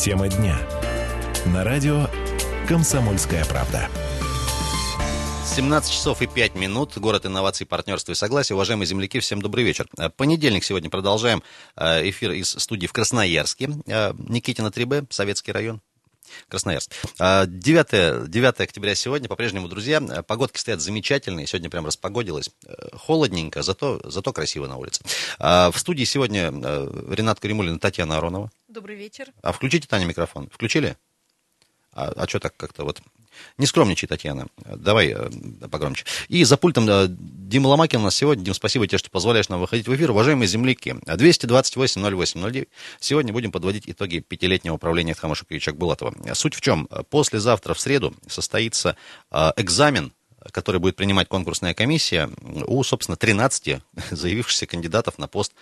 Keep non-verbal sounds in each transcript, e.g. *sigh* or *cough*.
Тема дня. На радио «Комсомольская правда». 17 часов и 5 минут. Город инноваций, партнерства и согласия. Уважаемые земляки, всем добрый вечер. Понедельник сегодня продолжаем э, эфир из студии в Красноярске. Э, Никитина 3Б, Советский район. Красноярск. 9, 9 октября сегодня, по-прежнему, друзья, погодки стоят замечательные, сегодня прям распогодилось, холодненько, зато, зато красиво на улице. В студии сегодня Ренат Каримулин и Татьяна Аронова. Добрый вечер. А включите, Таня, микрофон. Включили? А, а что так как-то вот... Не скромничай, Татьяна. Давай э, погромче. И за пультом э, Дима Ломакин у нас сегодня. Дим, спасибо тебе, что позволяешь нам выходить в эфир. Уважаемые земляки, 228-08-09. Сегодня будем подводить итоги пятилетнего управления Тхама Шуковича Булатова. Суть в чем? Послезавтра, в среду, состоится э, экзамен который будет принимать конкурсная комиссия у, собственно, 13 *laughs* заявившихся кандидатов на пост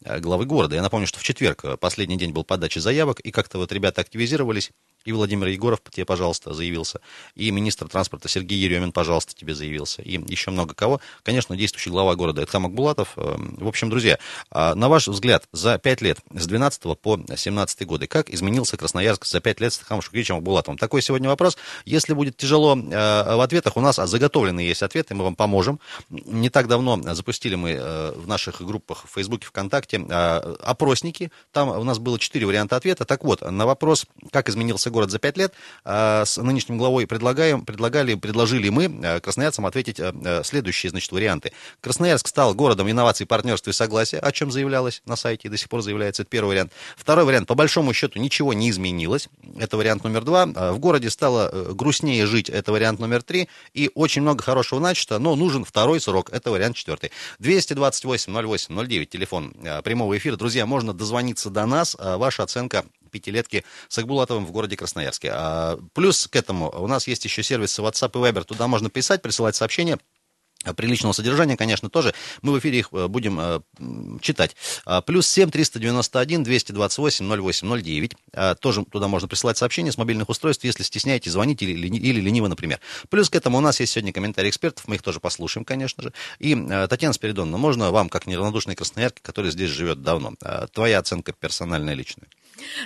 главы города. Я напомню, что в четверг последний день был подачи заявок, и как-то вот ребята активизировались, и Владимир Егоров тебе, пожалуйста, заявился. И министр транспорта Сергей Еремин, пожалуйста, тебе заявился. И еще много кого. Конечно, действующий глава города Эдхам Акбулатов. Эм, в общем, друзья, а, на ваш взгляд, за пять лет, с 12 по 17 годы, как изменился Красноярск за пять лет с Эдхамом Шукричем Акбулатовым? Такой сегодня вопрос. Если будет тяжело э, в ответах, у нас заготовленные есть ответы, мы вам поможем. Не так давно запустили мы э, в наших группах в Фейсбуке, ВКонтакте э, опросники. Там у нас было четыре варианта ответа. Так вот, на вопрос, как изменился город за пять лет, а, с нынешним главой предлагаем, предлагали, предложили мы а, красноярцам ответить а, следующие, значит, варианты. Красноярск стал городом инноваций, партнерства и согласия, о чем заявлялось на сайте и до сих пор заявляется. Это первый вариант. Второй вариант, по большому счету, ничего не изменилось. Это вариант номер два. В городе стало э, грустнее жить. Это вариант номер три. И очень много хорошего начато, но нужен второй срок. Это вариант четвертый. 228 08 09, телефон прямого эфира. Друзья, можно дозвониться до нас. Ваша оценка пятилетки с Акбулатовым в городе Красноярске. А, плюс к этому у нас есть еще сервисы WhatsApp и Viber. Туда можно писать, присылать сообщения приличного содержания, конечно, тоже. Мы в эфире их э, будем э, читать. А, плюс 7 391 228 08 09. Тоже туда можно присылать сообщения с мобильных устройств, если стесняетесь, звоните или, или лениво, например. Плюс к этому у нас есть сегодня комментарии экспертов, мы их тоже послушаем, конечно же. И, э, Татьяна Спиридоновна, можно вам, как неравнодушной красноярке, которая здесь живет давно, твоя оценка персональная, личная?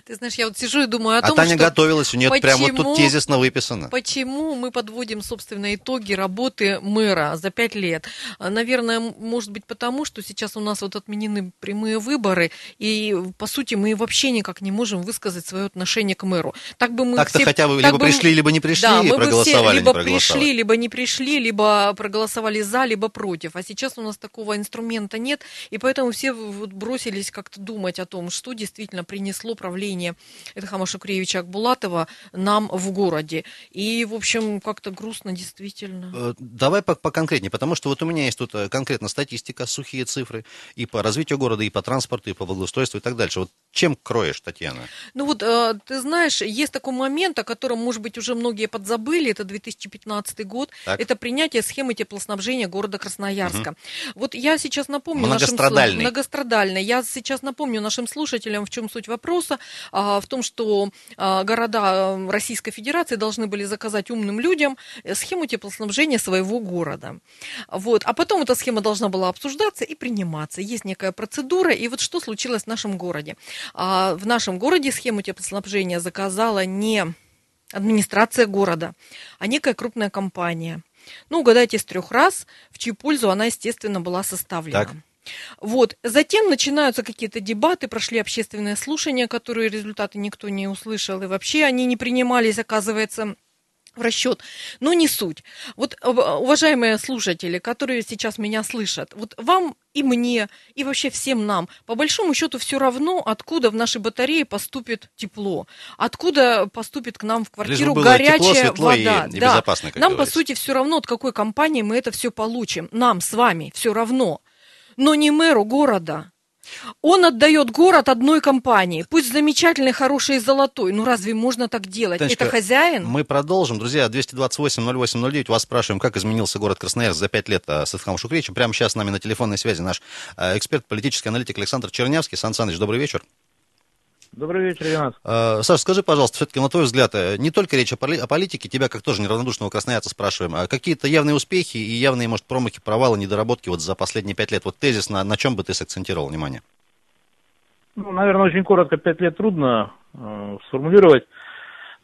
Ты знаешь, я вот сижу и думаю о а том, Таня что... готовилась, у нее почему, прямо вот тут тезисно выписано. Почему мы подводим, собственно, итоги работы мэра за пять лет? Наверное, может быть потому, что сейчас у нас вот отменены прямые выборы, и, по сути, мы вообще никак не можем высказать свое отношение к мэру. Так бы мы Так-то все... хотя бы либо бы... пришли, либо не пришли, да, и мы проголосовали, бы все либо пришли, либо не пришли, либо проголосовали за, либо против. А сейчас у нас такого инструмента нет, и поэтому все вот бросились как-то думать о том, что действительно принесло правление Эдхама Шукревича Акбулатова нам в городе. И, в общем, как-то грустно действительно. Э, давай поконкретнее, потому что вот у меня есть тут э, конкретно статистика, сухие цифры и по развитию города, и по транспорту, и по благоустройству и так дальше. Вот чем кроешь, Татьяна? Ну вот, э, ты знаешь, есть такой момент, о котором, может быть, уже многие подзабыли, это 2015 год, так. это принятие схемы теплоснабжения города Красноярска. Угу. Вот я сейчас напомню многострадальный. нашим... Многострадальный. Я сейчас напомню нашим слушателям, в чем суть вопроса вопроса а, в том, что а, города Российской Федерации должны были заказать умным людям э, схему теплоснабжения своего города. Вот. А потом эта схема должна была обсуждаться и приниматься. Есть некая процедура. И вот что случилось в нашем городе. А, в нашем городе схему теплоснабжения заказала не администрация города, а некая крупная компания. Ну, угадайте с трех раз, в чью пользу она, естественно, была составлена. Так. Вот. Затем начинаются какие-то дебаты, прошли общественные слушания, которые результаты никто не услышал, и вообще они не принимались, оказывается, в расчет. Но не суть. Вот, э, уважаемые слушатели, которые сейчас меня слышат, вот вам и мне, и вообще всем нам, по большому счету, все равно, откуда в нашей батарее поступит тепло, откуда поступит к нам в квартиру горячая тепло, светло вода. И, и да. безопасно, нам, говорится. по сути, все равно, от какой компании мы это все получим. Нам с вами все равно но не мэру города. Он отдает город одной компании, пусть замечательный, хороший и золотой. Ну разве можно так делать? Танечка, Это хозяин? Мы продолжим. Друзья, 228-08-09. Вас спрашиваем, как изменился город Красноярск за пять лет а, с Эдхамом Шукричем. Прямо сейчас с нами на телефонной связи наш а, эксперт, политический аналитик Александр Чернявский. Сан Саныч, добрый вечер. Добрый вечер, Ренат. Э, Саша, скажи, пожалуйста, все-таки, на твой взгляд, э, не только речь о, поли- о политике, тебя, как тоже неравнодушного красноярца, спрашиваем, а какие-то явные успехи и явные, может, промахи, провалы, недоработки вот за последние пять лет? Вот тезис, на, на чем бы ты сакцентировал внимание? Ну, наверное, очень коротко, пять лет трудно э, сформулировать.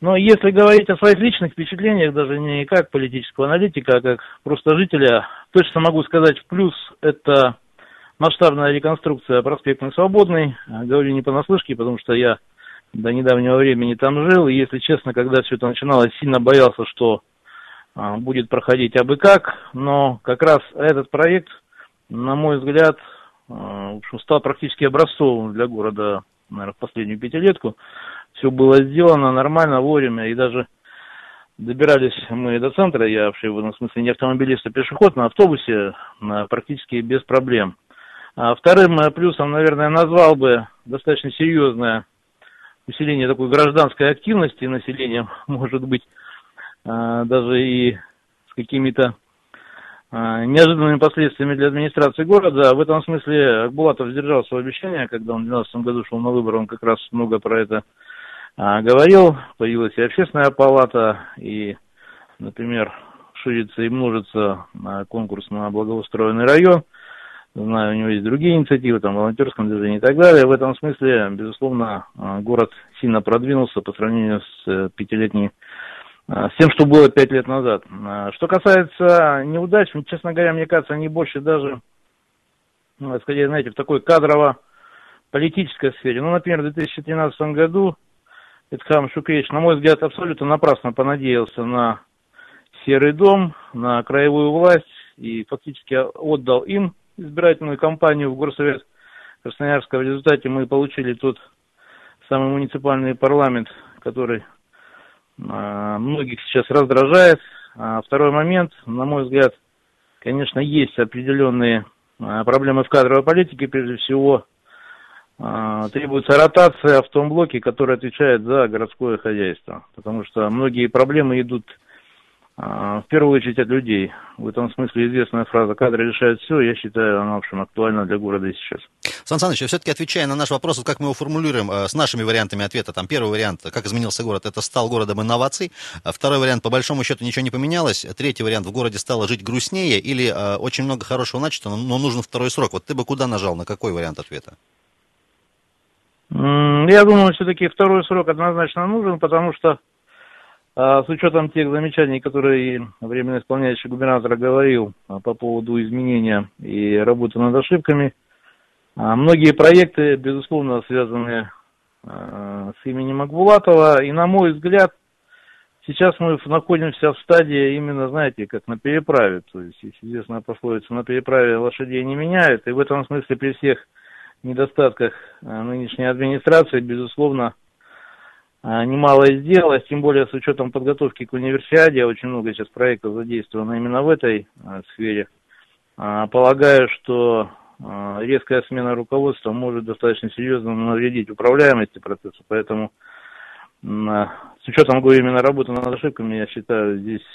Но если говорить о своих личных впечатлениях, даже не как политического аналитика, а как просто жителя, точно могу сказать, в плюс это масштабная реконструкция проспектной Свободной. Говорю не понаслышке, потому что я до недавнего времени там жил. И, если честно, когда все это начиналось, сильно боялся, что а, будет проходить абы как. Но как раз этот проект, на мой взгляд, а, в общем, стал практически образцовым для города, наверное, в последнюю пятилетку. Все было сделано нормально, вовремя, и даже добирались мы до центра, я вообще в этом смысле не автомобилист, а пешеход, на автобусе практически без проблем. А вторым плюсом, наверное, назвал бы достаточно серьезное усиление такой гражданской активности населения, *laughs* может быть, а, даже и с какими-то а, неожиданными последствиями для администрации города. В этом смысле Акбулатов сдержал свое обещание, когда он в 2012 году шел на выборы, он как раз много про это говорил. Появилась и общественная палата, и, например, ширится и множится конкурс на благоустроенный район – Знаю, у него есть другие инициативы, там, волонтерском движении и так далее. В этом смысле, безусловно, а, город сильно продвинулся по сравнению с э, пятилетней а, с тем, что было пять лет назад. А, что касается неудач, честно говоря, мне кажется, они больше даже, ну, скорее, знаете, в такой кадрово-политической сфере. Ну, например, в 2013 году Эдхам Шукевич, на мой взгляд, абсолютно напрасно понадеялся на Серый дом, на краевую власть и фактически отдал им избирательную кампанию в Горсовет Красноярска. В результате мы получили тот самый муниципальный парламент, который а, многих сейчас раздражает. А второй момент, на мой взгляд, конечно, есть определенные а, проблемы в кадровой политике. Прежде всего, а, требуется ротация в том блоке, который отвечает за городское хозяйство. Потому что многие проблемы идут в первую очередь от людей. В этом смысле известная фраза «кадры решают все», я считаю, она, в общем, актуальна для города и сейчас. Сан Саныч, все-таки отвечая на наш вопрос, как мы его формулируем э, с нашими вариантами ответа, там первый вариант, как изменился город, это стал городом инноваций, а второй вариант, по большому счету, ничего не поменялось, третий вариант, в городе стало жить грустнее, или э, очень много хорошего начато, но нужен второй срок. Вот ты бы куда нажал, на какой вариант ответа? Я думаю, все-таки второй срок однозначно нужен, потому что а с учетом тех замечаний, которые временно исполняющий губернатор говорил а, по поводу изменения и работы над ошибками, а, многие проекты, безусловно, связаны с именем Акбулатова. И, на мой взгляд, сейчас мы находимся в стадии именно, знаете, как на переправе. То есть, есть известная пословица, на переправе лошадей не меняют. И в этом смысле при всех недостатках нынешней администрации, безусловно, а, немало сделалось, тем более с учетом подготовки к универсиаде. Очень много сейчас проектов задействовано именно в этой а, сфере. А, полагаю, что резкая смена руководства может достаточно серьезно навредить управляемости процесса, поэтому с учетом, именно работы над ошибками, я считаю, здесь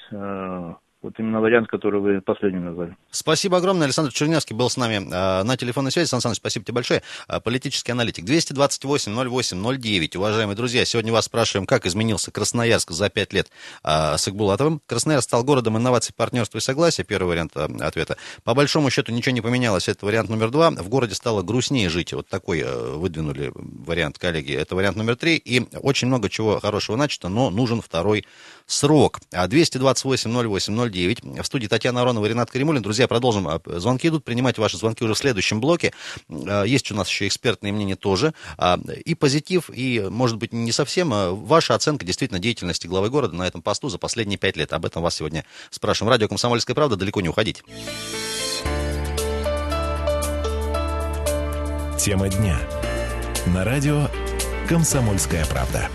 вот именно вариант, который вы последним назвали. Спасибо огромное. Александр Чернявский был с нами э, на телефонной связи. Сан Саныч, спасибо тебе большое. Э, политический аналитик. 228-08-09. Уважаемые друзья, сегодня вас спрашиваем, как изменился Красноярск за пять лет э, с Игбулатовым. Красноярск стал городом инноваций, партнерства и согласия. Первый вариант ответа. По большому счету ничего не поменялось. Это вариант номер два. В городе стало грустнее жить. Вот такой выдвинули вариант коллеги. Это вариант номер три. И очень много чего хорошего начато, но нужен второй срок. А 228 08 9. В студии Татьяна Аронова и Ренат Каримулин. Друзья, продолжим. А, звонки идут, принимать ваши звонки уже в следующем блоке. А, есть у нас еще экспертные мнения тоже. А, и позитив, и, может быть, не совсем. Ваша оценка действительно деятельности главы города на этом посту за последние пять лет. Об этом вас сегодня спрашиваем. Радио «Комсомольская правда». Далеко не уходить. Тема дня. На радио «Комсомольская правда».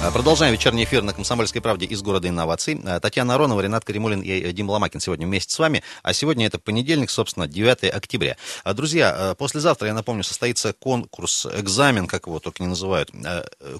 А, продолжаем вечерний эфир на «Комсомольской правде» из города инноваций. А, Татьяна Аронова, Ренат Каримулин и э, Дима Ломакин сегодня вместе с вами. А сегодня это понедельник, собственно, 9 октября. Друзья, послезавтра, я напомню, состоится конкурс, экзамен, как его только не называют.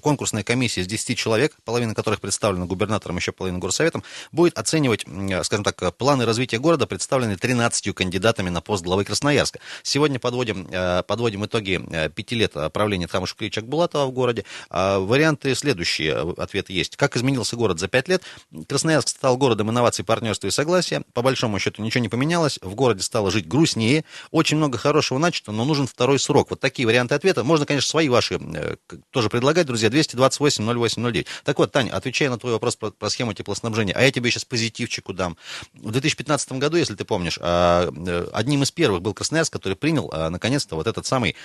Конкурсная комиссия из 10 человек, половина которых представлена губернатором, еще половина горсоветом, будет оценивать, скажем так, планы развития города, представленные 13 кандидатами на пост главы Красноярска. Сегодня подводим, подводим итоги пяти лет правления Тхамыша Клича Булатова в городе. Варианты следующие э, ответы есть. Как изменился город за пять лет? Красноярск стал городом инноваций, партнерства и согласия. По большому счету ничего не поменялось. В городе стало жить грустнее. Очень много хорошего начато, но нужен второй срок. Вот такие варианты ответа. Можно, конечно, свои ваши э, тоже предлагать, друзья. 228 0809. Так вот, Таня, отвечая на твой вопрос про, про схему теплоснабжения, а я тебе сейчас позитивчику дам. В 2015 году, если ты помнишь, а, э, одним из первых был Красноярск, который принял, а, наконец-то, вот этот самый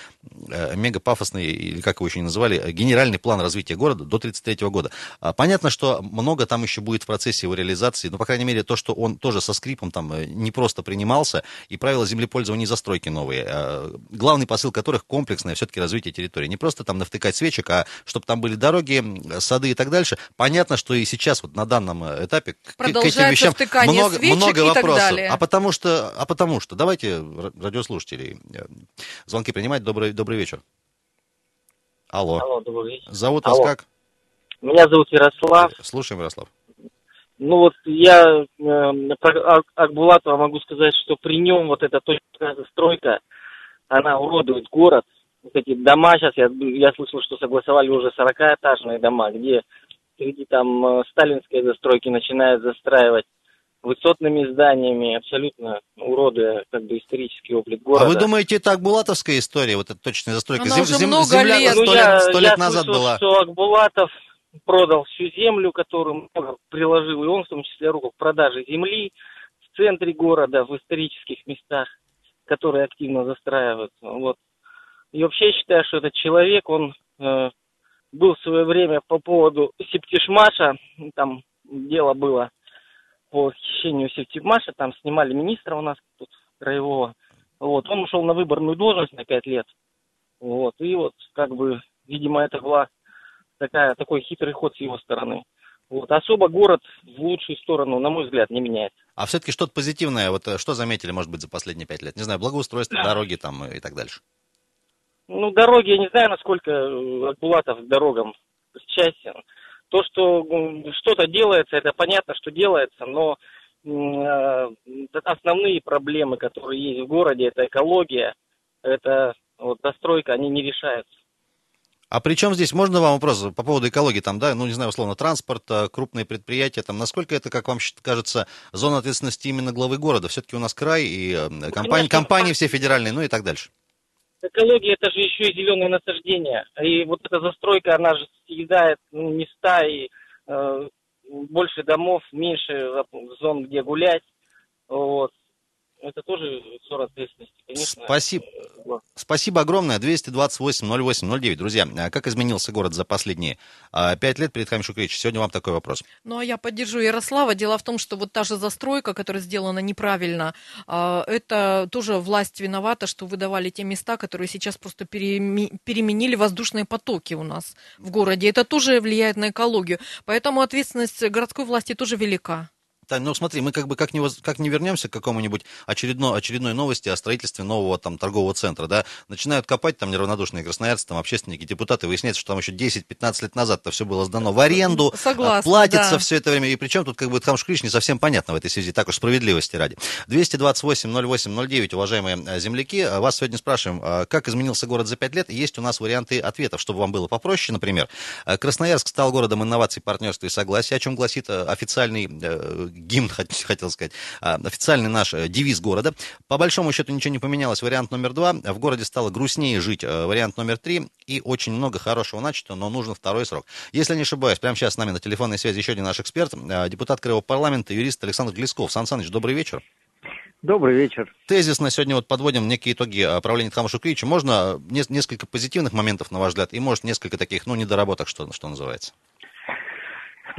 мегапафосный, или как его еще не называли, генеральный план развития города до 1933 года. А, понятно, что много там еще будет в процессе его реализации, но, по крайней мере, то, что он тоже со скрипом там э, не просто принимался, и правила землепользования и застройки новые, а, главный посыл которых комплексное все-таки развитие территории. Не просто там навтыкать свечек, а чтобы там были дороги, сады и так дальше. Понятно, что и сейчас вот на данном э, этапе к, к этим вещам много, много вопросов. А потому что, а потому что, давайте радиослушателей э, звонки принимать. Добрый, добрый вечер. Алло. Алло, добрый вечер. Зовут Алло. вас как? Меня зовут Ярослав. Слушаем, Ярослав. Ну вот я э, про Акбулатова могу сказать, что при нем вот эта точная застройка, она уродует город. Вот эти дома сейчас, я, я слышал, что согласовали уже 40-этажные дома, где среди там э, сталинской застройки начинают застраивать высотными зданиями, абсолютно уродуя как бы исторический облик города. А вы думаете, это Акбулатовская история, вот эта точная застройка? Она Зем, уже зем, много земля лет. сто ну, лет, я, сто я лет назад слышал, была. что Акбулатов продал всю землю, которую много приложил, и он в том числе руку к продаже земли в центре города, в исторических местах, которые активно застраиваются. Вот. И вообще считаю, что этот человек, он э, был в свое время по поводу Септишмаша, там дело было по хищению Септишмаша, там снимали министра у нас тут краевого. Вот, он ушел на выборную должность на пять лет. Вот, и вот, как бы, видимо, это была такая, такой хитрый ход с его стороны. Вот. Особо город в лучшую сторону, на мой взгляд, не меняется. А все-таки что-то позитивное, вот э, что заметили, может быть, за последние пять лет? Не знаю, благоустройство, дороги там и так дальше. Ну, дороги, я не знаю, насколько Акбулатов к дорогам счастье. То, что что-то делается, это понятно, что делается, но э, основные проблемы, которые есть в городе, это экология, это вот застройка, они не решаются. А при чем здесь, можно вам вопрос по поводу экологии, там, да, ну, не знаю, условно, транспорт, крупные предприятия, там, насколько это, как вам кажется, зона ответственности именно главы города? Все-таки у нас край и э, ну, компании, компании все федеральные, ну и так дальше. Экология это же еще и зеленые насаждения. И вот эта застройка, она же съедает ну, места и э, больше домов, меньше зон, где гулять. Вот это тоже ссор ответственности, конечно. Спасибо. Вот. Спасибо огромное. 228-08-09. Друзья, а как изменился город за последние а, пять лет перед Хамишукрич? Сегодня вам такой вопрос. Ну, а я поддержу Ярослава. Дело в том, что вот та же застройка, которая сделана неправильно, а, это тоже власть виновата, что выдавали те места, которые сейчас просто переменили воздушные потоки у нас в городе. Это тоже влияет на экологию. Поэтому ответственность городской власти тоже велика. Тань, ну смотри, мы как бы как не, как не вернемся к какому-нибудь очередной, очередной новости о строительстве нового там торгового центра, да, начинают копать там неравнодушные красноярцы, там общественники, депутаты, выясняется, что там еще 10-15 лет назад это все было сдано в аренду, Согласна, платится да. все это время, и причем тут как бы Хамшкрич не совсем понятно в этой связи, так уж справедливости ради. 228-08-09, уважаемые э, земляки, э, вас сегодня спрашиваем, э, как изменился город за 5 лет, есть у нас варианты ответов, чтобы вам было попроще, например, Красноярск стал городом инноваций, партнерства и согласия, о чем гласит официальный гимн, хотел сказать, а, официальный наш э, девиз города. По большому счету ничего не поменялось. Вариант номер два. В городе стало грустнее жить. Э, вариант номер три. И очень много хорошего начато, но нужен второй срок. Если не ошибаюсь, прямо сейчас с нами на телефонной связи еще один наш эксперт, э, депутат Краевого парламента, юрист Александр Глесков. Сан Саныч, добрый вечер. Добрый вечер. Тезис на сегодня вот подводим некие итоги правления Тхама Шукрича. Можно несколько позитивных моментов, на ваш взгляд, и, может, несколько таких, ну, недоработок, что, что называется?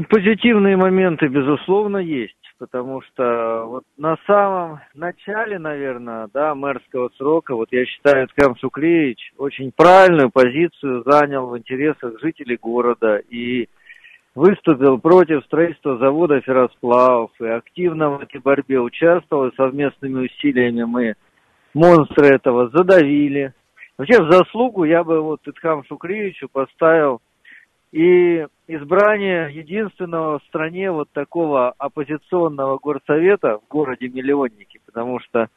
Позитивные моменты, безусловно, есть потому что вот на самом начале, наверное, да, мэрского срока, вот я считаю, Ткам Сукреевич очень правильную позицию занял в интересах жителей города и выступил против строительства завода ферросплавов и активно в этой борьбе участвовал, совместными усилиями мы монстры этого задавили. Вообще в заслугу я бы вот Итхам Шукриевичу поставил и избрание единственного в стране вот такого оппозиционного горсовета в городе Миллионники, потому что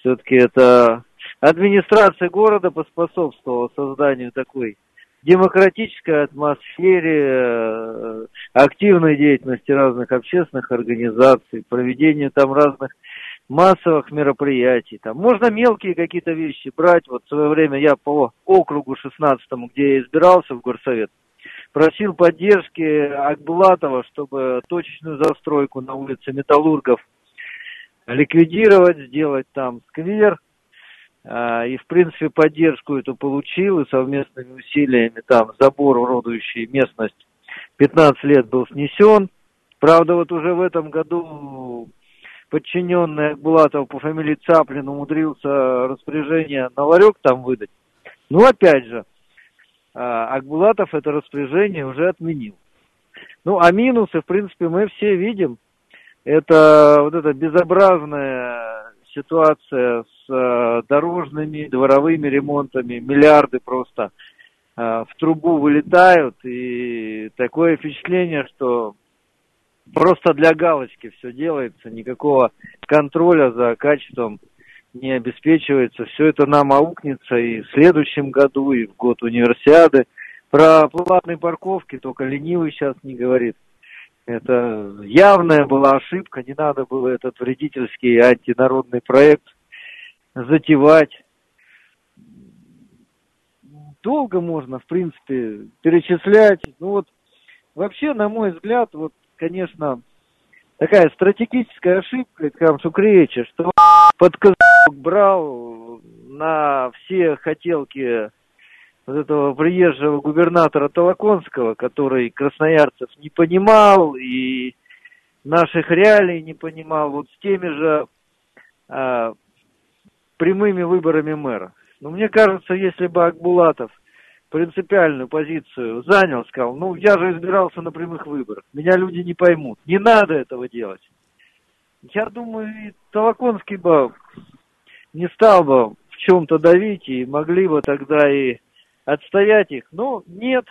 все-таки это администрация города поспособствовала созданию такой демократической атмосфере, э, активной деятельности разных общественных организаций, проведению там разных массовых мероприятий. Там можно мелкие какие-то вещи брать. Вот в свое время я по округу 16, где я избирался в горсовет, просил поддержки Акбулатова, чтобы точечную застройку на улице Металлургов ликвидировать, сделать там сквер. А, и, в принципе, поддержку эту получил, и совместными усилиями там забор, уродующий местность, 15 лет был снесен. Правда, вот уже в этом году подчиненный Акбулатов по фамилии Цаплин умудрился распоряжение на ларек там выдать. Ну, опять же, Акбулатов это распоряжение уже отменил. Ну, а минусы, в принципе, мы все видим. Это вот эта безобразная ситуация с э, дорожными, дворовыми ремонтами, миллиарды просто э, в трубу вылетают, и такое впечатление, что просто для галочки все делается, никакого контроля за качеством не обеспечивается. Все это нам аукнется и в следующем году, и в год универсиады. Про платные парковки только ленивый сейчас не говорит. Это явная была ошибка, не надо было этот вредительский антинародный проект затевать. Долго можно, в принципе, перечислять. Ну вот, вообще, на мой взгляд, вот, конечно, такая стратегическая ошибка Камшукреча, что под брал на все хотелки вот этого приезжего губернатора Толоконского, который красноярцев не понимал и наших реалий не понимал, вот с теми же а, прямыми выборами мэра. Но мне кажется, если бы Акбулатов принципиальную позицию занял, сказал, ну, я же избирался на прямых выборах, меня люди не поймут, не надо этого делать. Я думаю, и Толоконский бы не стал бы в чем-то давить, и могли бы тогда и отстоять их. Но нет,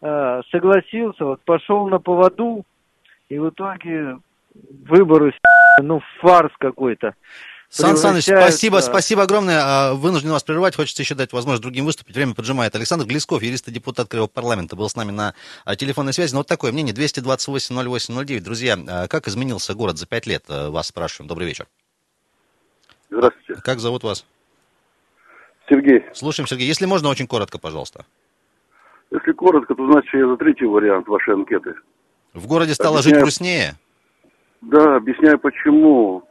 а, согласился, вот пошел на поводу, и в итоге выборы, *laughs* ну, фарс какой-то. Сан Саныч, спасибо, спасибо огромное. А, вынужден вас прерывать. Хочется еще дать возможность другим выступить. Время поджимает. Александр Глесков, юрист и депутат Краевого парламента, был с нами на а, телефонной связи. Но вот такое мнение. 228-08-09. Друзья, как изменился город за пять лет? Вас спрашиваем. Добрый вечер. Здравствуйте. Как зовут вас? Сергей. Слушаем, Сергей. Если можно, очень коротко, пожалуйста. Если коротко, то значит я за третий вариант вашей анкеты. В городе стало объясняю... жить грустнее? Да, объясняю почему.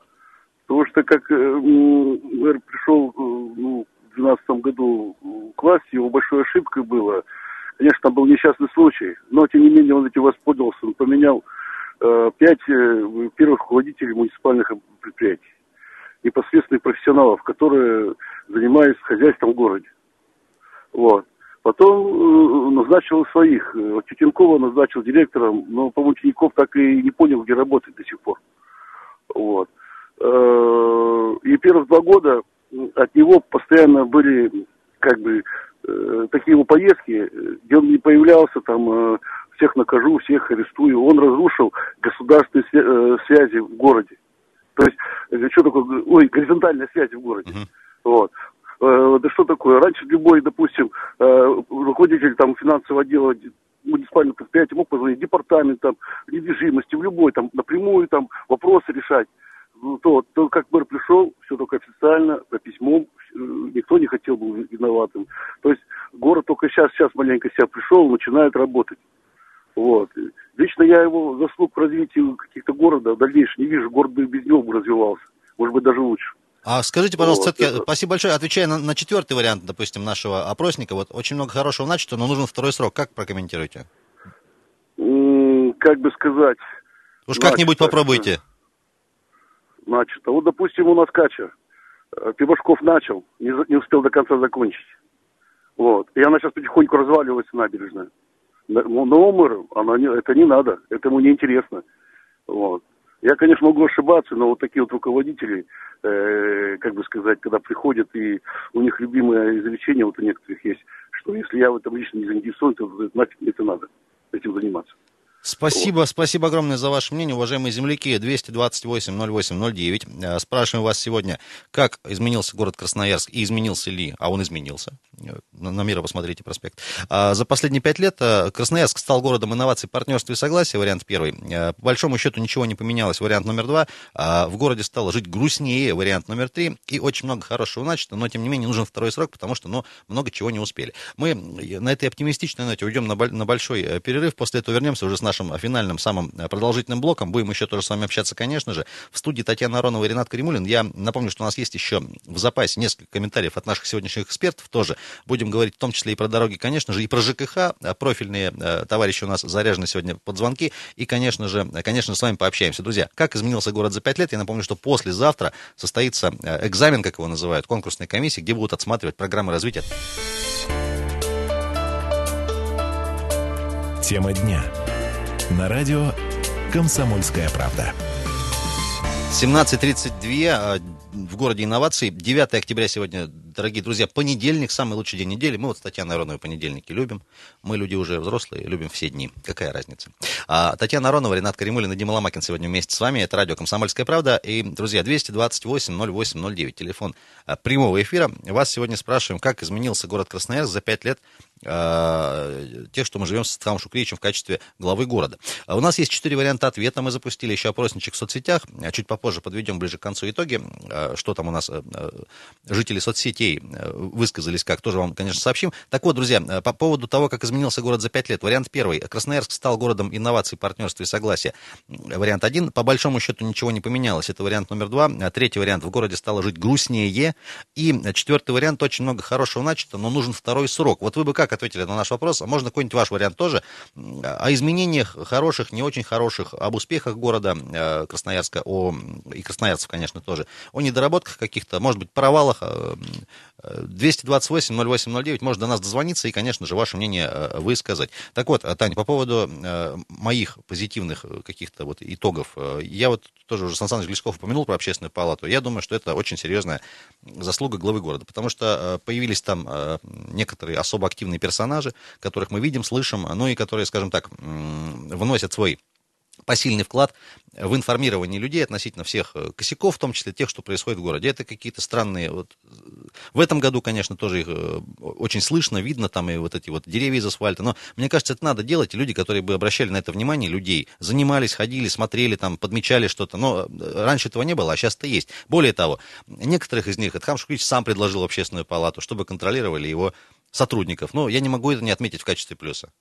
Потому что как э, мэр пришел э, ну, в 2012 году к власти, его большой ошибкой было. Конечно, там был несчастный случай, но тем не менее он этим воспользовался, он поменял э, пять э, первых руководителей муниципальных предприятий непосредственных профессионалов, которые занимаются хозяйством в городе. Вот. Потом э, назначил своих. Вот Тютенкова назначил директором, но, по-моему, Тиняков так и не понял, где работает до сих пор. Вот. Э, и первых два года от него постоянно были как бы э, такие его поездки, где он не появлялся, там всех накажу, всех арестую. Он разрушил государственные связи в городе. То есть, э, что такое, ой, горизонтальная связь в городе. Uh-huh. Вот. Э, да что такое? Раньше любой, допустим, э, руководитель там финансового отдела муниципального предприятия мог позвонить департамент там, недвижимости, в любой, там, напрямую там вопросы решать. Ну, то, то как мэр пришел, все только официально, по письмом, никто не хотел быть виноватым. То есть город только сейчас, сейчас маленько себя пришел, начинает работать. Вот. Лично я его заслуг к развитию каких-то города в дальнейшем не вижу. Город бы без него бы развивался. Может быть, даже лучше. А скажите, пожалуйста, вот, все-таки, спасибо большое, отвечая на, на четвертый вариант, допустим, нашего опросника, вот очень много хорошего начато, но нужен второй срок. Как прокомментируете? как бы сказать... Уж как-нибудь попробуйте. Значит, а вот, допустим, у нас Кача. Э, Пивашков начал, не, не успел до конца закончить. Вот. И она сейчас потихоньку разваливается набережная новому мэру она не, это не надо, это ему не интересно. Вот. Я, конечно, могу ошибаться, но вот такие вот руководители, э, как бы сказать, когда приходят, и у них любимое изречение, вот у некоторых есть, что если я в этом лично не заинтересован, то нафиг мне это надо, этим заниматься. Спасибо, спасибо огромное за ваше мнение, уважаемые земляки. 228-08-09. Э, спрашиваем вас сегодня, как изменился город Красноярск и изменился ли, а он изменился. на мира посмотрите проспект. А, за последние пять лет э, Красноярск стал городом инноваций, партнерства и согласия, вариант первый. Э, по большому счету ничего не поменялось, вариант номер два. А, в городе стало жить грустнее, вариант номер три. И очень много хорошего начато, но тем не менее нужен второй срок, потому что ну, много чего не успели. Мы на этой оптимистичной ноте уйдем на, большой э, перерыв, после этого вернемся уже с нашим финальным, самым продолжительным блоком. Будем еще тоже с вами общаться, конечно же. В студии Татьяна Аронова и Ренат Каримулин. Я напомню, что у нас есть еще в запасе несколько комментариев от наших сегодняшних экспертов тоже. Будем говорить в том числе и про дороги, конечно же, и про ЖКХ. А профильные э, товарищи у нас заряжены сегодня под звонки. И, конечно же, конечно же, с вами пообщаемся. Друзья, как изменился город за пять лет? Я напомню, что послезавтра состоится э, экзамен, как его называют, конкурсной комиссии, где будут отсматривать программы развития. Тема дня. На радио «Комсомольская правда». 17.32 в городе инноваций. 9 октября сегодня, дорогие друзья, понедельник, самый лучший день недели. Мы вот с Татьяной Ароновой понедельники любим. Мы люди уже взрослые, любим все дни. Какая разница? А, Татьяна Аронова, Ренат Каримулин и Дима Ломакин сегодня вместе с вами. Это радио «Комсомольская правда». И, друзья, 228-08-09, телефон а, прямого эфира. Вас сегодня спрашиваем, как изменился город Красноярск за 5 лет э, тех, что мы живем с Стахом Шукричем в качестве главы города. У нас есть четыре варианта ответа. Мы запустили еще опросничек в соцсетях. Чуть попозже подведем ближе к концу итоги. Что там у нас жители соцсетей высказались, как тоже вам, конечно, сообщим. Так вот, друзья, по поводу того, как изменился город за пять лет. Вариант первый. Красноярск стал городом инноваций, партнерства и согласия. Вариант один. По большому счету ничего не поменялось. Это вариант номер два. Третий вариант. В городе стало жить грустнее. И четвертый вариант. Очень много хорошего начато, но нужен второй срок. Вот вы бы как ответили на наш вопрос, а можно какой-нибудь ваш вариант тоже, о изменениях хороших, не очень хороших, об успехах города э, Красноярска, о, и красноярцев, конечно, тоже, о недоработках каких-то, может быть, провалах. 228-08-09, э, может до нас дозвониться и, конечно же, ваше мнение э, высказать. Так вот, Таня, по поводу моих позитивных каких-то вот итогов, я вот тоже уже Сан Саныч Глесков упомянул про общественную палату, я думаю, что это очень серьезная заслуга главы города, потому что появились там некоторые особо активные персонажи, которых мы видим, слышим, ну и которые, скажем так, вносят свой посильный вклад в информирование людей относительно всех э, косяков, в том числе тех, что происходит в городе. Это какие-то странные... Вот, в этом году, конечно, тоже их э, очень слышно, видно, там и вот эти вот деревья из асфальта, но мне кажется, это надо делать, и люди, которые бы обращали на это внимание, людей, занимались, ходили, смотрели, там, подмечали что-то, но э, раньше этого не было, а сейчас это есть. Более того, некоторых из них Эдхам Шукрич сам предложил общественную палату, чтобы контролировали его сотрудников. Но я не могу это не отметить в качестве плюса.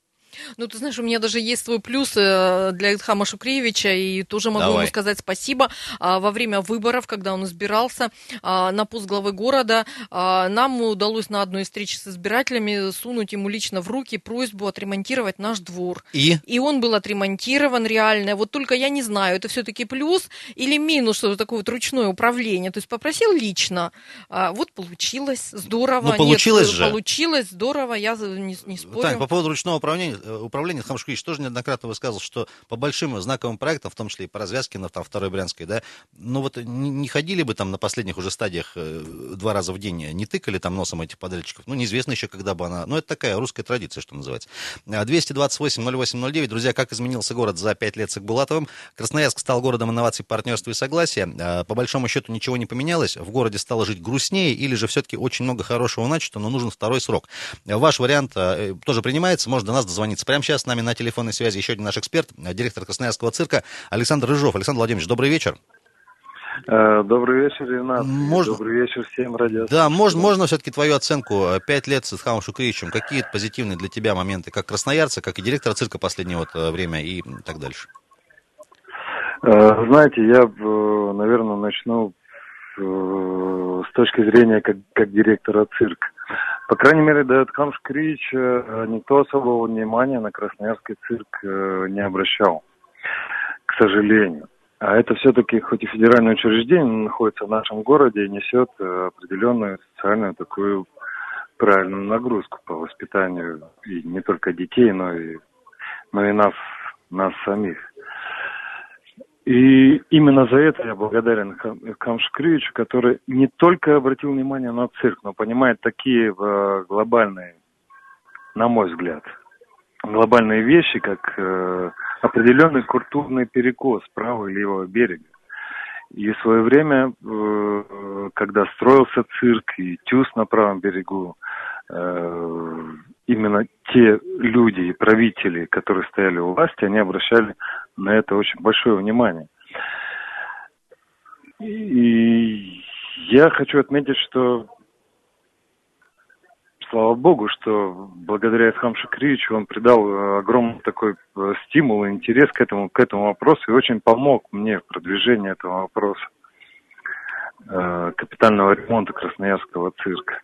Ну, ты знаешь, у меня даже есть свой плюс э, для Эдхама Шукреевича, и тоже могу Давай. ему сказать спасибо. А, во время выборов, когда он избирался а, на пост главы города, а, нам удалось на одной из встреч с избирателями сунуть ему лично в руки просьбу отремонтировать наш двор. И? И он был отремонтирован реально. Вот только я не знаю, это все-таки плюс или минус, что такое вот ручное управление. То есть попросил лично. Вот получилось, здорово. Ну, получилось Нет, же. Получилось, здорово, я не, не спорю. Тань, по поводу ручного управления, управления Хамшкевич тоже неоднократно высказывал, что по большим знаковым проектам, в том числе и по развязке на там, второй Брянской, да, ну вот не, ходили бы там на последних уже стадиях э, два раза в день, не тыкали там носом этих подрядчиков, ну неизвестно еще, когда бы она, ну это такая русская традиция, что называется. 228-08-09, друзья, как изменился город за пять лет с Акбулатовым? Красноярск стал городом инноваций, партнерства и согласия. По большому счету ничего не поменялось, в городе стало жить грустнее или же все-таки очень много хорошего начато, но нужен второй срок. Ваш вариант э, тоже принимается, может до нас дозвониться дозвониться. Прямо сейчас с нами на телефонной связи еще один наш эксперт, директор Красноярского цирка Александр Рыжов. Александр Владимирович, добрый вечер. Э, добрый вечер, Ренат. Можно... Добрый вечер всем радио. Да, можно, можно все-таки твою оценку. Пять лет с Исхамом Шукричем. Какие позитивные для тебя моменты, как красноярца, как и директора цирка последнее вот э, время и так дальше? Э, знаете, я, наверное, начну с точки зрения как, как директора цирка. По крайней мере, до Камшкрича никто особого внимания на Красноярский цирк э, не обращал, к сожалению. А это все-таки, хоть и федеральное учреждение, но находится в нашем городе и несет э, определенную социальную такую правильную нагрузку по воспитанию и не только детей, но и, но и нас, нас самих. И именно за это я благодарен Камшкричу, который не только обратил внимание на цирк, но понимает такие э, глобальные, на мой взгляд, глобальные вещи, как э, определенный культурный перекос правого и левого берега. И в свое время, э, когда строился цирк и ТЮЗ на правом берегу, именно те люди и правители, которые стояли у власти, они обращали на это очень большое внимание. И я хочу отметить, что слава богу, что благодаря Исхам Шакриевичу он придал э, огромный такой э, стимул и интерес к этому, к этому вопросу и очень помог мне в продвижении этого вопроса э, капитального ремонта Красноярского цирка.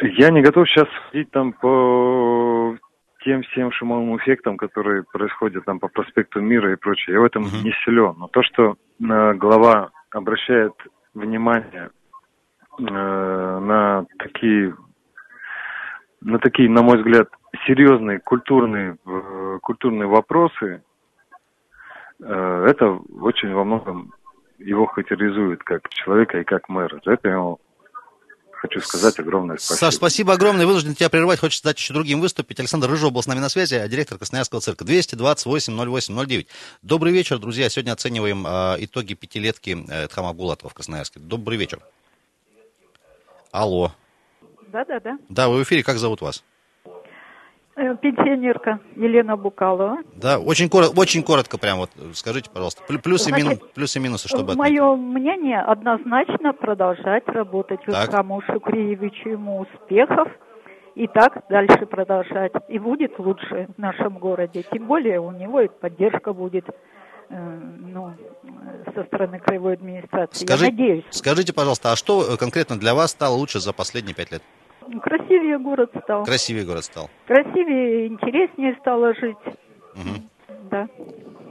Я не готов сейчас судить там по тем всем шумовым эффектам, которые происходят там по проспекту Мира и прочее. Я в этом uh-huh. не силен. Но то, что э, глава обращает внимание э, на такие, на такие, на мой взгляд, серьезные культурные, э, культурные вопросы, э, это очень во многом его характеризует как человека и как мэра. За это ему хочу сказать огромное спасибо. Саш, спасибо огромное. Вынужден тебя прерывать. Хочется дать еще другим выступить. Александр Рыжов был с нами на связи, директор Красноярского цирка. 228 08 09. Добрый вечер, друзья. Сегодня оцениваем э, итоги пятилетки э, Тхама Булатова в Красноярске. Добрый вечер. Алло. Да-да-да. Да, вы в эфире. Как зовут вас? Э, пенсионерка Елена Букалова. Да, очень коротко, очень коротко прям вот скажите, пожалуйста, плюсы, Значит, минус, плюсы и минусы, чтобы Мое отметить. мнение однозначно продолжать работать Исраму Шукриевичу, ему успехов. И так дальше продолжать. И будет лучше в нашем городе. Тем более у него и поддержка будет э, ну, со стороны краевой администрации. Скажи, Я надеюсь. Скажите, пожалуйста, а что конкретно для вас стало лучше за последние пять лет? Красивее город стал. Красивее город стал. Красивее, интереснее стало жить. Угу. Да.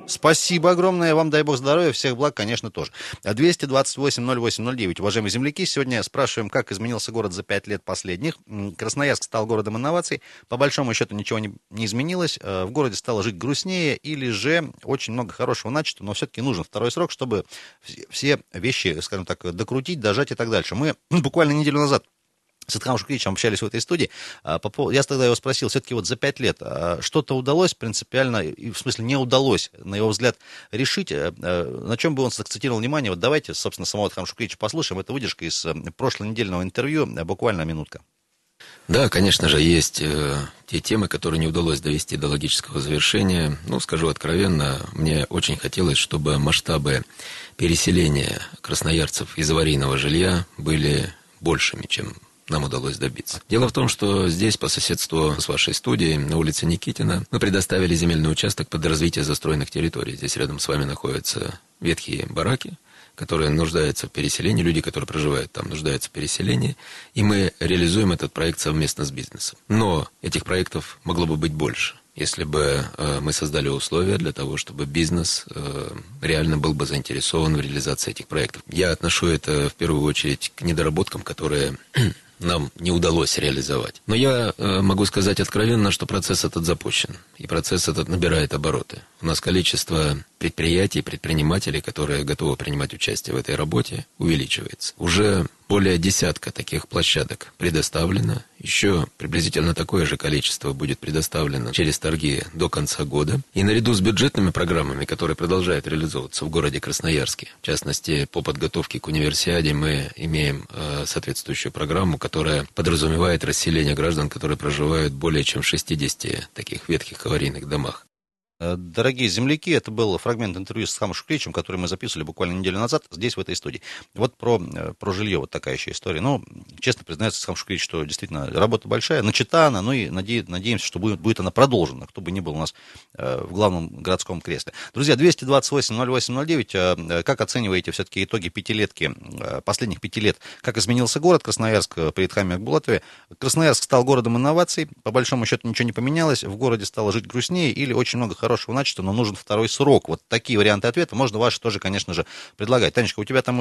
Спасибо огромное. Вам дай бог здоровья, всех благ, конечно, тоже. 228-08-09. Уважаемые земляки, сегодня спрашиваем, как изменился город за пять лет последних. Красноярск стал городом инноваций. По большому счету ничего не, не изменилось. Э, в городе стало жить грустнее или же очень много хорошего начато, но все-таки нужен второй срок, чтобы все вещи, скажем так, докрутить, дожать и так дальше. Мы буквально неделю назад с Эдхамом Шукричем общались в этой студии. А, я тогда его спросил, все-таки вот за пять лет а, что-то удалось принципиально, в смысле не удалось, на его взгляд, решить, э, э, на чем бы он сакцентировал внимание. Вот давайте, собственно, самого Эдхама Шукрича послушаем. Это выдержка из э, прошлой недельного интервью, буквально минутка. Да, конечно же, есть э, те темы, которые не удалось довести до логического завершения. Ну, скажу откровенно, мне очень хотелось, чтобы масштабы переселения красноярцев из аварийного жилья были большими, чем нам удалось добиться. Дело в том, что здесь, по соседству с вашей студией, на улице Никитина, мы предоставили земельный участок под развитие застроенных территорий. Здесь рядом с вами находятся ветхие бараки, которые нуждаются в переселении, люди, которые проживают там, нуждаются в переселении, и мы реализуем этот проект совместно с бизнесом. Но этих проектов могло бы быть больше если бы э, мы создали условия для того, чтобы бизнес э, реально был бы заинтересован в реализации этих проектов. Я отношу это в первую очередь к недоработкам, которые *clears throat* нам не удалось реализовать. Но я э, могу сказать откровенно, что процесс этот запущен, и процесс этот набирает обороты. У нас количество предприятий, предпринимателей, которые готовы принимать участие в этой работе, увеличивается. Уже более десятка таких площадок предоставлено. Еще приблизительно такое же количество будет предоставлено через торги до конца года. И наряду с бюджетными программами, которые продолжают реализовываться в городе Красноярске, в частности, по подготовке к универсиаде мы имеем э, соответствующую программу, которая подразумевает расселение граждан, которые проживают более чем в 60 таких ветхих аварийных домах. Э, дорогие земляки, это был фрагмент интервью с Хамом Шукличем, который мы записывали буквально неделю назад здесь, в этой студии. Вот про, э, про жилье вот такая еще история. Ну, честно признается Хам Шуклич, что действительно работа большая, начата она, ну и наде, надеемся, что будет, будет она продолжена, кто бы ни был у нас э, в главном городском кресле. Друзья, 228-08-09, как оцениваете все-таки итоги пятилетки, последних пяти лет, как изменился город Красноярск при Тхаме Акбулатове? Красноярск стал городом инноваций, по большому счету ничего не поменялось, в городе стало жить грустнее или очень много хорошего начато, но нужен второй срок. Вот такие варианты ответа можно ваши тоже, конечно же, предлагать. Танечка, у тебя там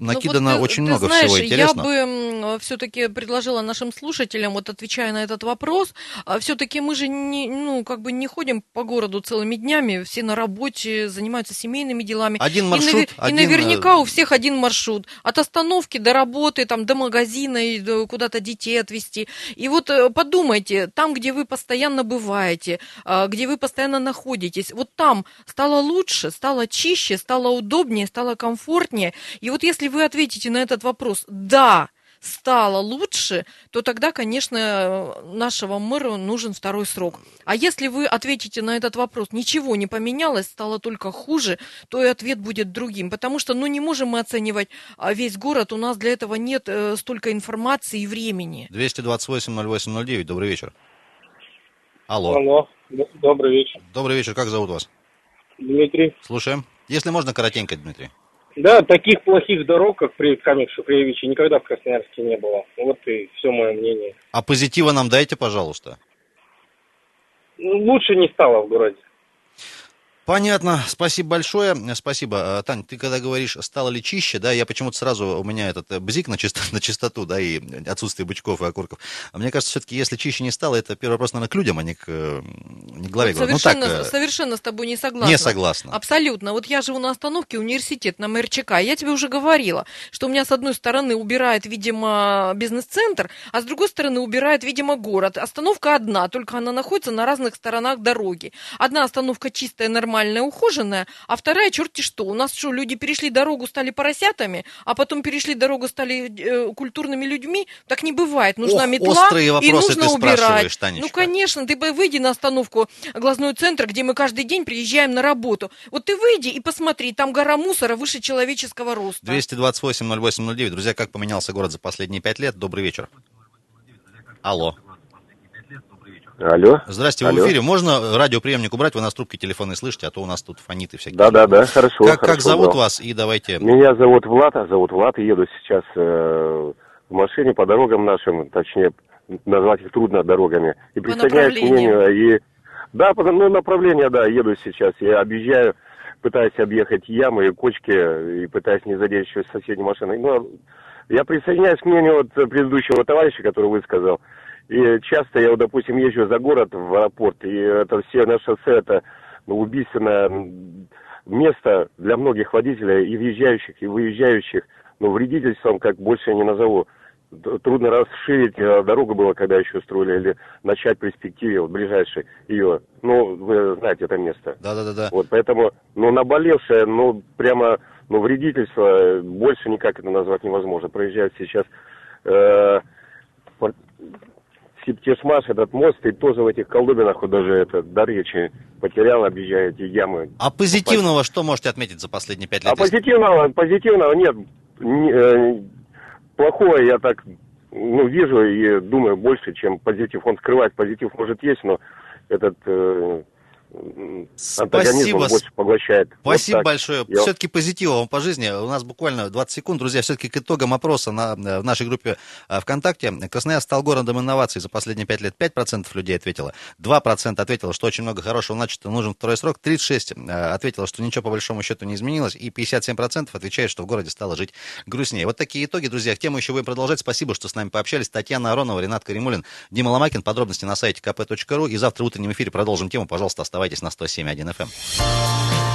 накидано ну, вот, очень ты много знаешь, всего интересного. Я бы все-таки предложила нашим слушателям, вот отвечая на этот вопрос, а, все-таки мы же не, ну, как бы не ходим по городу целыми днями, все на работе, занимаются семейными делами. Один маршрут. И, один... и наверняка э, у всех один маршрут. От остановки до работы, там, до магазина, и куда-то детей отвезти. И вот э, подумайте, там, где вы постоянно бываете, а, где вы постоянно находитесь, находитесь, вот там стало лучше, стало чище, стало удобнее, стало комфортнее. И вот если вы ответите на этот вопрос «да», стало лучше, то тогда, конечно, нашего мэра нужен второй срок. А если вы ответите на этот вопрос, ничего не поменялось, стало только хуже, то и ответ будет другим. Потому что, ну, не можем мы оценивать а, весь город, у нас для этого нет э, столько информации и времени. 228-08-09, добрый вечер. Алло. Алло, добрый вечер. Добрый вечер, как зовут вас? Дмитрий. Слушаем. Если можно, коротенько, Дмитрий. Да, таких плохих дорог, как при Хамик Шухревиче, никогда в Красноярске не было. Вот и все мое мнение. А позитива нам дайте, пожалуйста. Ну, лучше не стало в городе. Понятно, спасибо большое, спасибо. А, Тань, ты когда говоришь, стало ли чище, да, я почему-то сразу, у меня этот э, бзик на, чисто, *laughs* на чистоту, да, и отсутствие бычков и окурков. А мне кажется, все-таки, если чище не стало, это первый вопрос, наверное, к людям, а не к, э, не к главе вот города. Совершенно, ну, так, совершенно с тобой не согласна. Не согласна. Абсолютно. Вот я живу на остановке университет на МРЧК. Я тебе уже говорила, что у меня с одной стороны убирает, видимо, бизнес-центр, а с другой стороны убирает, видимо, город. Остановка одна, только она находится на разных сторонах дороги. Одна остановка чистая, нормальная, ухоженная, а вторая черти что. У нас что, люди перешли дорогу, стали поросятами, а потом перешли дорогу, стали э, культурными людьми? Так не бывает. Нужна Ох, метла и нужно убирать. Танечка. Ну, конечно, ты бы выйди на остановку глазной центр, где мы каждый день приезжаем на работу. Вот ты выйди и посмотри, там гора мусора выше человеческого роста. 228-08-09. Друзья, как поменялся город за последние пять лет? Добрый вечер. Алло. Алло. Здрасте, Алло. в эфире. Можно радиоприемник убрать? Вы нас трубки телефонные слышите, а то у нас тут фонит и всякие. Да, да, да, хорошо. Как, как хорошо, зовут да. вас? И давайте... Меня зовут Влад, а зовут Влад, и еду сейчас э, в машине по дорогам нашим, точнее, назвать их трудно дорогами. И присоединяюсь к мнению, и... Да, по ну, направление, да, еду сейчас. Я объезжаю, пытаюсь объехать ямы и кочки, и пытаюсь не задеть еще соседней машиной. Но я присоединяюсь к мнению вот предыдущего товарища, который высказал. И часто я, вот, допустим, езжу за город в аэропорт, и это все на шоссе, это ну, убийственное место для многих водителей, и въезжающих, и выезжающих, но вредительством, как больше я не назову. Трудно расширить э, дорогу было, когда еще строили, или начать перспективе, вот ближайшей ее. Ну, вы знаете это место. Да-да-да. Вот поэтому, ну, наболевшее, ну, прямо, ну, вредительство, э, больше никак это назвать невозможно. Проезжают сейчас э, Септишмаш, этот мост, и тоже в этих колдобинах вот даже это, до речи потерял, объезжая эти ямы. А позитивного что можете отметить за последние пять лет? А позитивного, позитивного нет. Не- э, плохое я так, ну, вижу и думаю больше, чем позитив. Он скрывать позитив может есть, но этот э, антагонизм он Спасибо. больше поглощает. Вот Спасибо так. большое. Я- Все-таки позитива вам по жизни. У нас буквально 20 секунд, друзья. Все-таки к итогам опроса на, в нашей группе э, ВКонтакте. Красноярск стал городом инноваций за последние 5 лет. 5% людей ответило. 2% ответило, что очень много хорошего начато, нужен второй срок. 36% э, ответило, что ничего по большому счету не изменилось. И 57% отвечают, что в городе стало жить грустнее. Вот такие итоги, друзья. Тему еще будем продолжать. Спасибо, что с нами пообщались. Татьяна Аронова, Ренат Каримулин, Дима Ломакин. Подробности на сайте kp.ru. И завтра в утреннем эфире продолжим тему. Пожалуйста, Оставайтесь на 107.1 FM.